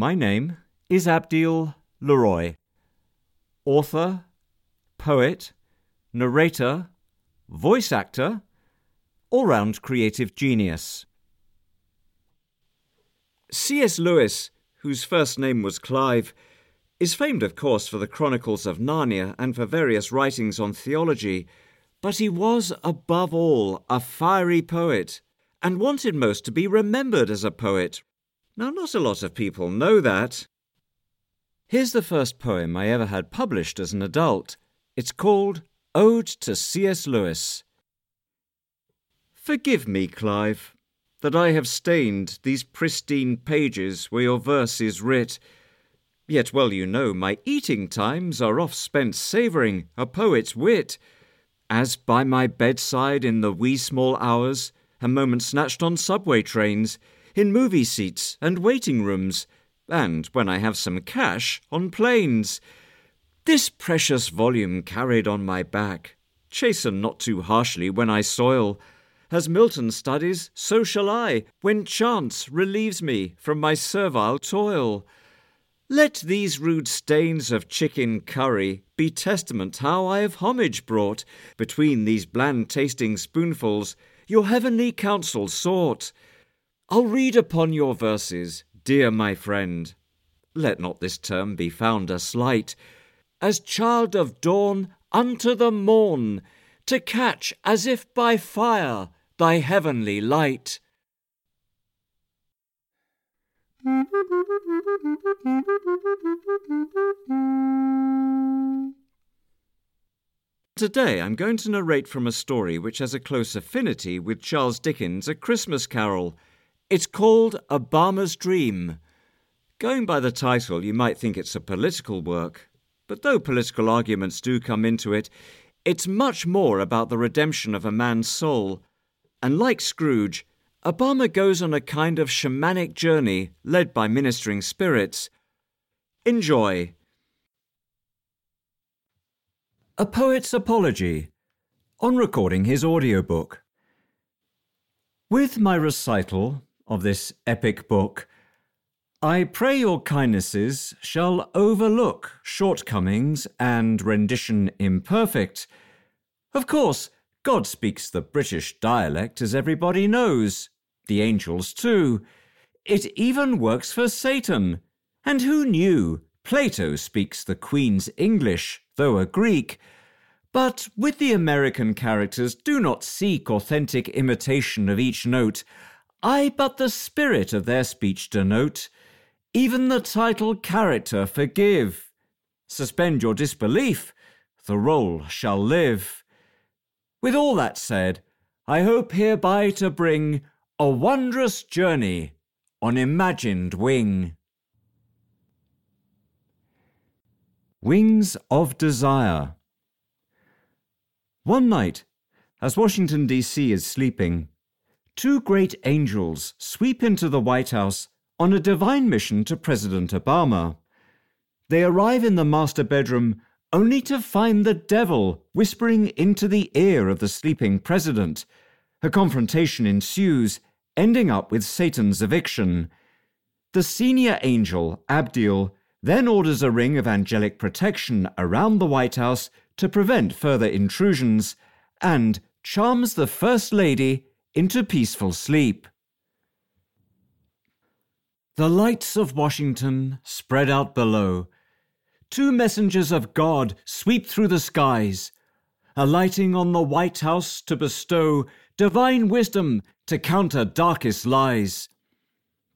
My name is Abdiel Leroy. Author, poet, narrator, voice actor, all round creative genius. C.S. Lewis, whose first name was Clive, is famed, of course, for the Chronicles of Narnia and for various writings on theology, but he was, above all, a fiery poet and wanted most to be remembered as a poet. Now, not a lot of people know that. Here's the first poem I ever had published as an adult. It's called Ode to C.S. Lewis. Forgive me, Clive, that I have stained these pristine pages where your verse is writ Yet well you know my eating times are oft spent savouring a poet's wit, as by my bedside in the wee small hours, a moment snatched on subway trains, in movie seats and waiting rooms, and when I have some cash on planes. This precious volume carried on my back, chasten not too harshly when I soil. As Milton studies, so shall I, when chance relieves me from my servile toil. Let these rude stains of chicken curry be testament how I have homage brought, between these bland tasting spoonfuls, your heavenly counsel sought. I'll read upon your verses, dear my friend. Let not this term be found a slight, as child of dawn unto the morn, to catch as if by fire thy heavenly light. Today I'm going to narrate from a story which has a close affinity with Charles Dickens' A Christmas Carol. It's called Obama's Dream. Going by the title, you might think it's a political work, but though political arguments do come into it, it's much more about the redemption of a man's soul. And like Scrooge, Obama goes on a kind of shamanic journey led by ministering spirits. Enjoy. A Poet's Apology on recording his audiobook. With my recital of this epic book, I pray your kindnesses shall overlook shortcomings and rendition imperfect. Of course, God speaks the British dialect, as everybody knows. The angels, too. It even works for Satan. And who knew? Plato speaks the Queen's English, though a Greek. But with the American characters, do not seek authentic imitation of each note. I but the spirit of their speech denote. Even the title character forgive. Suspend your disbelief. The role shall live. With all that said, I hope hereby to bring a wondrous journey on imagined wing. Wings of Desire. One night, as Washington, D.C. is sleeping, two great angels sweep into the White House on a divine mission to President Obama. They arrive in the master bedroom only to find the devil whispering into the ear of the sleeping president. A confrontation ensues, ending up with Satan's eviction. The senior angel, Abdiel, then orders a ring of angelic protection around the White House to prevent further intrusions and charms the First Lady into peaceful sleep. The lights of Washington spread out below two messengers of God sweep through the skies, alighting on the White House to bestow divine wisdom to counter darkest lies.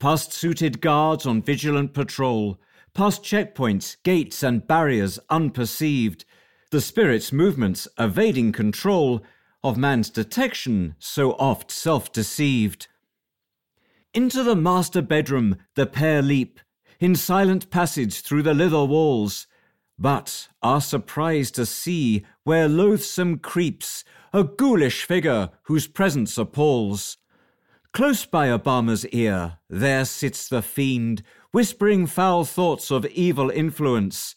Past suited guards on vigilant patrol, past checkpoints, gates, and barriers unperceived, the spirit's movements evading control of man's detection so oft self deceived. Into the master bedroom the pair leap, in silent passage through the lither walls, but are surprised to see where loathsome creeps a ghoulish figure whose presence appalls. Close by Obama's ear, there sits the fiend, whispering foul thoughts of evil influence.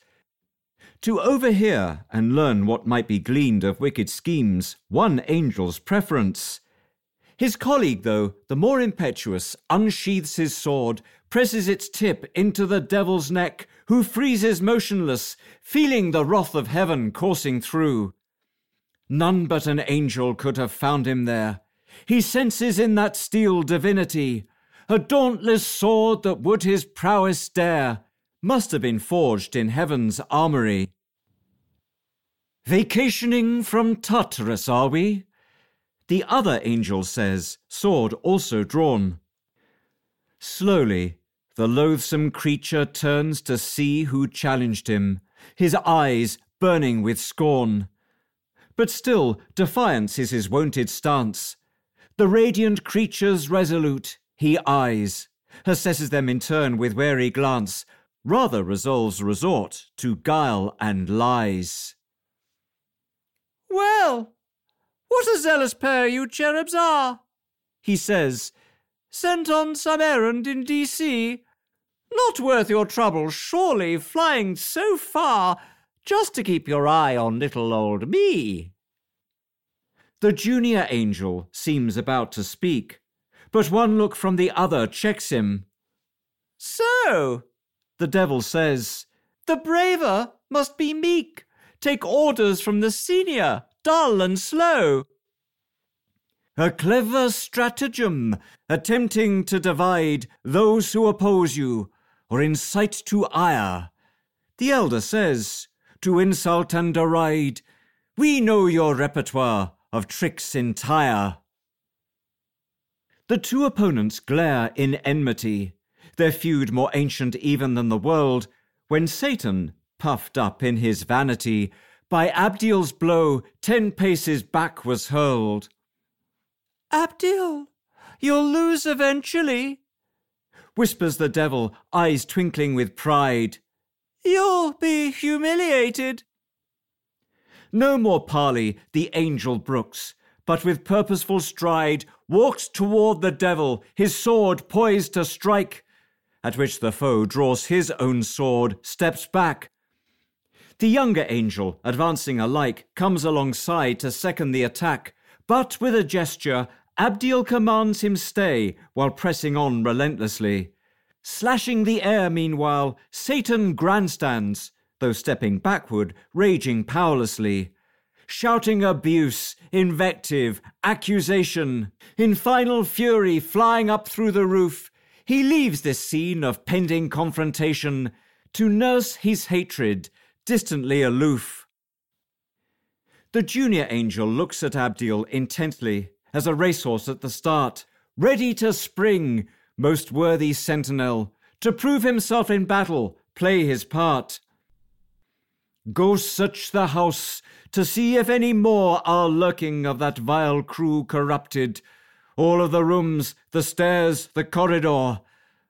To overhear and learn what might be gleaned of wicked schemes, one angel's preference. His colleague, though, the more impetuous, unsheathes his sword, presses its tip into the devil's neck, who freezes motionless, feeling the wrath of heaven coursing through. None but an angel could have found him there. He senses in that steel divinity, a dauntless sword that would his prowess dare, must have been forged in heaven's armory. Vacationing from Tartarus are we? The other angel says, sword also drawn. Slowly, the loathsome creature turns to see who challenged him, his eyes burning with scorn. But still, defiance is his wonted stance. The radiant creatures resolute, he eyes, assesses them in turn with wary glance, rather resolves resort to guile and lies. Well, what a zealous pair you cherubs are, he says, sent on some errand in D.C. Not worth your trouble, surely, flying so far just to keep your eye on little old me. The junior angel seems about to speak, but one look from the other checks him. So, the devil says, the braver must be meek, take orders from the senior, dull and slow. A clever stratagem, attempting to divide those who oppose you, or incite to ire. The elder says, to insult and deride, we know your repertoire of tricks entire. The two opponents glare in enmity, their feud more ancient even than the world, when Satan, puffed up in his vanity, by Abdiel's blow ten paces back was hurled. Abdiel, you'll lose eventually, whispers the devil, eyes twinkling with pride. You'll be humiliated. No more parley the angel brooks, but with purposeful stride walks toward the devil, his sword poised to strike, at which the foe draws his own sword, steps back. The younger angel, advancing alike, comes alongside to second the attack, but with a gesture Abdiel commands him stay while pressing on relentlessly. Slashing the air meanwhile, Satan grandstands, though stepping backward, raging powerlessly. Shouting abuse, invective, accusation, in final fury flying up through the roof, he leaves this scene of pending confrontation to nurse his hatred, distantly aloof. The junior angel looks at Abdiel intently as a racehorse at the start, ready to spring, most worthy sentinel, to prove himself in battle, play his part. Go search the house to see if any more are lurking of that vile crew corrupted. All of the rooms, the stairs, the corridor.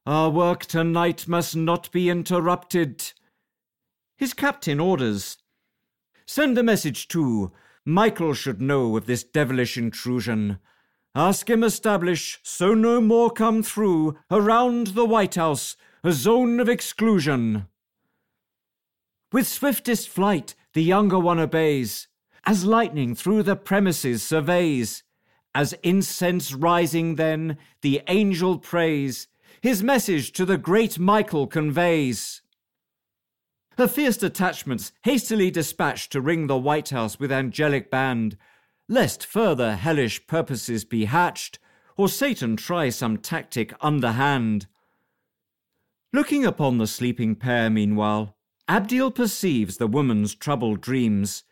Our work tonight must not be interrupted. His captain orders. Send a message to Michael should know of this devilish intrusion. Ask him establish, so no more come through, around the White House, a zone of exclusion. With swiftest flight, the younger one obeys, as lightning through the premises surveys. As incense rising then, the angel prays, his message to the great Michael conveys. Her fierce detachments hastily dispatched to ring the White House with angelic band, lest further hellish purposes be hatched, or Satan try some tactic underhand. Looking upon the sleeping pair meanwhile, Abdiel perceives the woman's troubled dreams,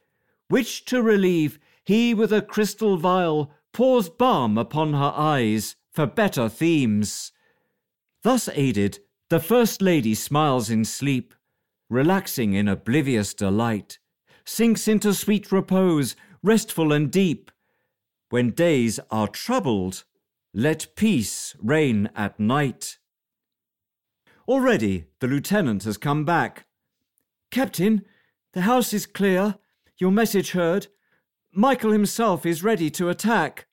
which to relieve, he with a crystal vial pours balm upon her eyes for better themes. Thus aided, the First Lady smiles in sleep, relaxing in oblivious delight, sinks into sweet repose, restful and deep. When days are troubled, let peace reign at night. Already the lieutenant has come back. Captain, the house is clear, your message heard. Michael himself is ready to attack.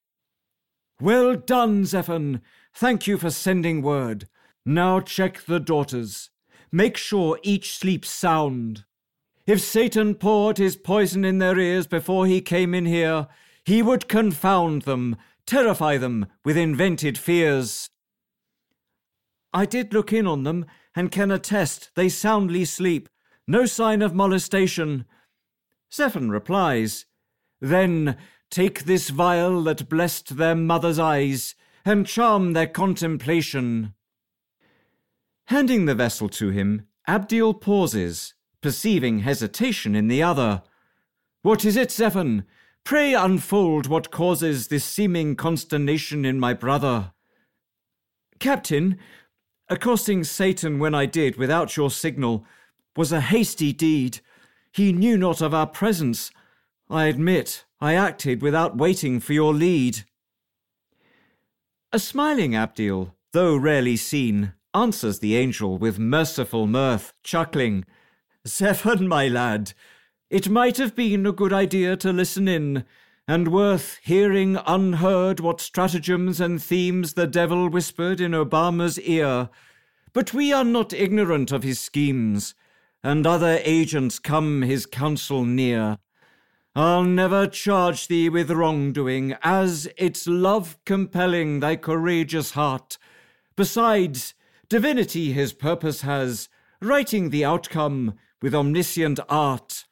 Well done, Zephon. Thank you for sending word. Now check the daughters. Make sure each sleeps sound. If Satan poured his poison in their ears before he came in here, he would confound them, terrify them with invented fears. I did look in on them and can attest they soundly sleep, no sign of molestation. Zephon replies, Then take this vial that blessed their mother's eyes, and charm their contemplation. Handing the vessel to him, Abdiel pauses, perceiving hesitation in the other. What is it, Zephon? Pray unfold what causes this seeming consternation in my brother. Captain, accosting Satan when I did without your signal was a hasty deed. He knew not of our presence. I admit I acted without waiting for your lead. A smiling Abdiel, though rarely seen, answers the angel with merciful mirth, chuckling, Zephon, my lad, it might have been a good idea to listen in, and worth hearing unheard what stratagems and themes the devil whispered in Obama's ear. But we are not ignorant of his schemes, and other agents come his counsel near. I'll never charge thee with wrongdoing, as it's love compelling thy courageous heart. Besides, divinity his purpose has, writing the outcome with omniscient art.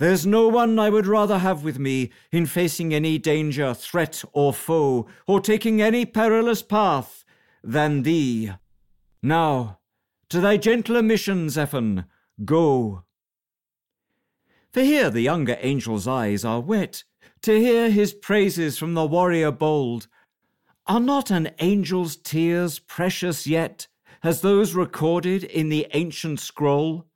There's no one I would rather have with me in facing any danger, threat, or foe, or taking any perilous path, than thee. Now, to thy gentler mission, Zephon, go. For here the younger angel's eyes are wet, to hear his praises from the warrior bold. Are not an angel's tears precious yet, as those recorded in the ancient scroll?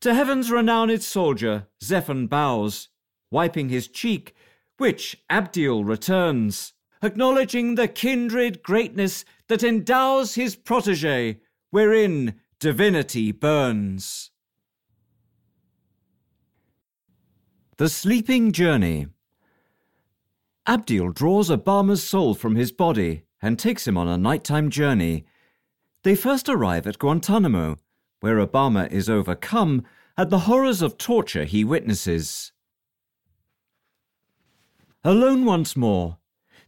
To heaven's renowned soldier Zephon bows, wiping his cheek, which Abdiel returns, acknowledging the kindred greatness that endows his protege, wherein divinity burns. The Sleeping Journey Abdiel draws Obama's soul from his body and takes him on a nighttime journey. They first arrive at Guantanamo, where Obama is overcome at the horrors of torture he witnesses. Alone once more,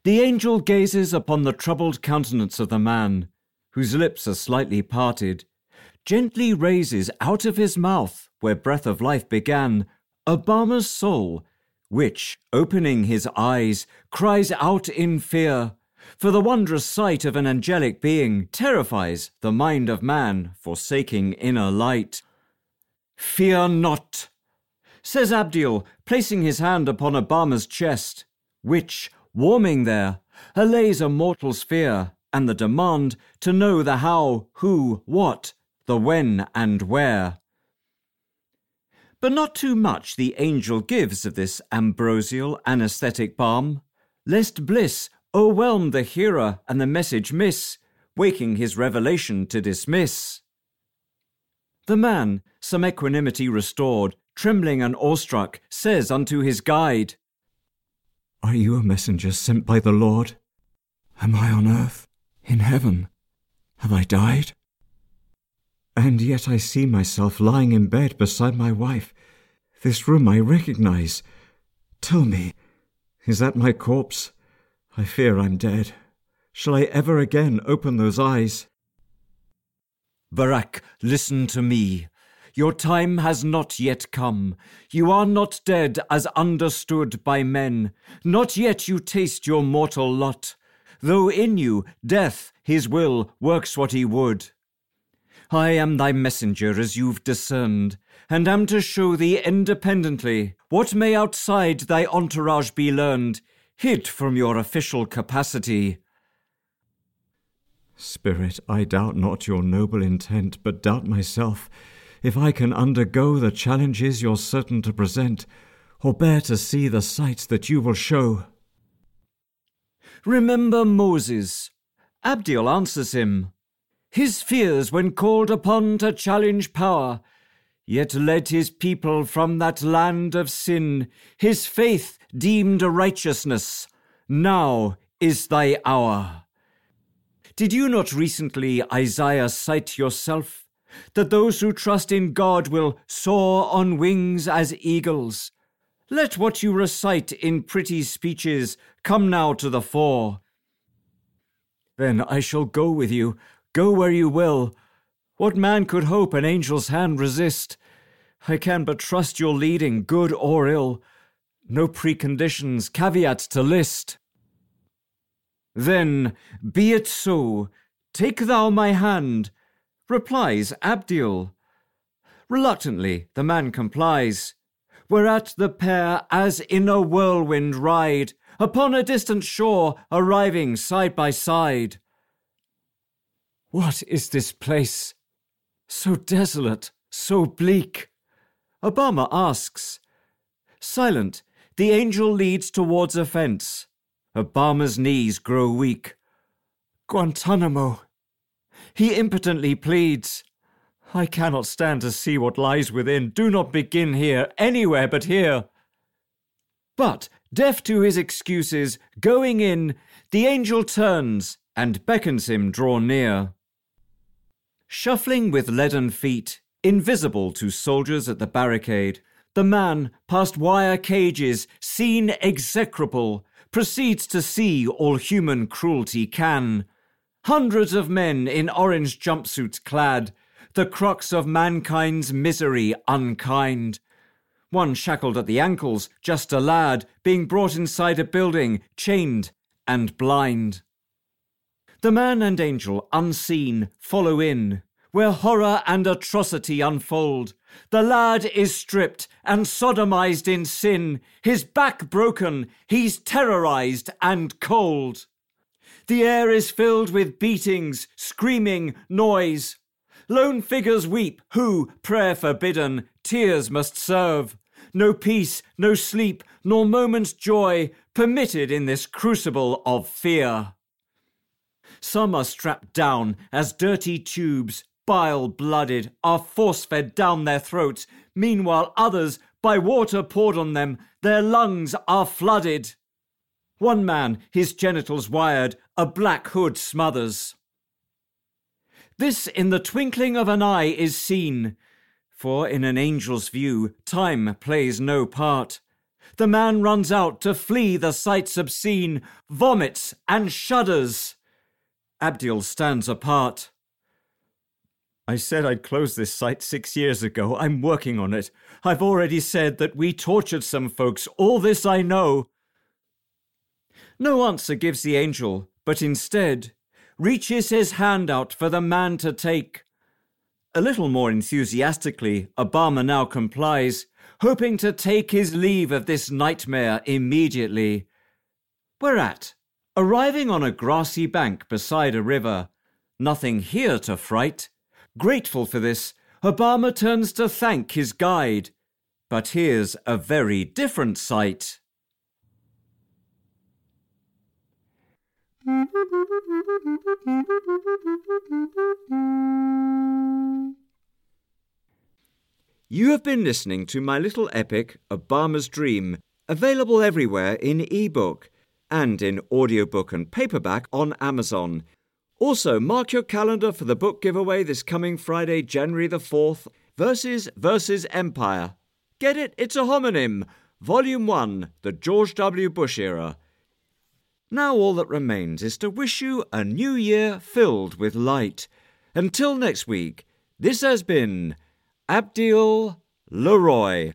the angel gazes upon the troubled countenance of the man, whose lips are slightly parted, gently raises out of his mouth, where breath of life began, Obama's soul, which, opening his eyes, cries out in fear, for the wondrous sight of an angelic being terrifies the mind of man, forsaking inner light. Fear not, says Abdiel, placing his hand upon Obama's chest, which, warming there, allays a mortal's fear and the demand to know the how, who, what, the when and where. But not too much the angel gives of this ambrosial anesthetic balm, lest bliss o'erwhelm the hearer and the message miss, waking his revelation to dismiss. The man, some equanimity restored, trembling and awestruck, says unto his guide, Are you a messenger sent by the Lord? Am I on earth, in heaven? Have I died? And yet I see myself lying in bed beside my wife. This room I recognize. Tell me, is that my corpse? I fear I'm dead. Shall I ever again open those eyes? Barack, listen to me. Your time has not yet come. You are not dead as understood by men. Not yet you taste your mortal lot, though in you death, his will, works what he would. I am thy messenger as you've discerned, and am to show thee independently what may outside thy entourage be learned, hid from your official capacity. Spirit, I doubt not your noble intent, but doubt myself, if I can undergo the challenges you're certain to present, or bear to see the sights that you will show. Remember Moses. Abdiel answers him. His fears when called upon to challenge power, yet led his people from that land of sin, his faith deemed a righteousness. Now is thy hour. Did you not recently, Isaiah, cite yourself that those who trust in God will soar on wings as eagles? Let what you recite in pretty speeches come now to the fore. Then I shall go with you, go where you will. What man could hope an angel's hand resist? I can but trust your leading, good or ill. No preconditions, caveats to list. Then be it so. Take thou my hand, replies Abdiel. Reluctantly the man complies, whereat the pair as in a whirlwind ride, upon a distant shore arriving side by side. What is this place? So desolate, so bleak. Obama asks. Silent, the angel leads towards a fence. Obama's knees grow weak. Guantanamo. He impotently pleads. I cannot stand to see what lies within. Do not begin here, anywhere but here. But, deaf to his excuses, going in, the angel turns and beckons him draw near. Shuffling with leaden feet, invisible to soldiers at the barricade, the man, past wire cages, seen execrable, proceeds to see all human cruelty can. Hundreds of men in orange jumpsuits clad, the crux of mankind's misery unkind. One shackled at the ankles, just a lad, being brought inside a building, chained and blind. The man and angel, unseen, follow in, where horror and atrocity unfold. The lad is stripped and sodomized in sin, his back broken, he's terrorized and cold. The air is filled with beatings, screaming, noise. Lone figures weep, who, prayer forbidden, tears must serve. No peace, no sleep, nor moment's joy permitted in this crucible of fear. Some are strapped down as dirty tubes, bile blooded, are force fed down their throats. Meanwhile, others, by water poured on them, their lungs are flooded. One man, his genitals wired, a black hood smothers. This in the twinkling of an eye is seen, for in an angel's view, time plays no part. The man runs out to flee the sights obscene, vomits and shudders. Abdiel stands apart. I said I'd close this site six years ago. I'm working on it. I've already said that we tortured some folks. All this I know. No answer gives the angel, but instead reaches his hand out for the man to take. A little more enthusiastically, Obama now complies, hoping to take his leave of this nightmare immediately. Whereat, arriving on a grassy bank beside a river, nothing here to fright, Grateful for this, Obama turns to thank his guide. But here's a very different sight. You have been listening to my little epic, Obama's Dream, available everywhere in ebook and in audiobook and paperback on Amazon. Also, mark your calendar for the book giveaway this coming Friday, January the 4th Verses versus Empire. Get it? It's a homonym. Volume 1 The George W. Bush Era. Now, all that remains is to wish you a new year filled with light. Until next week, this has been Abdiel Leroy.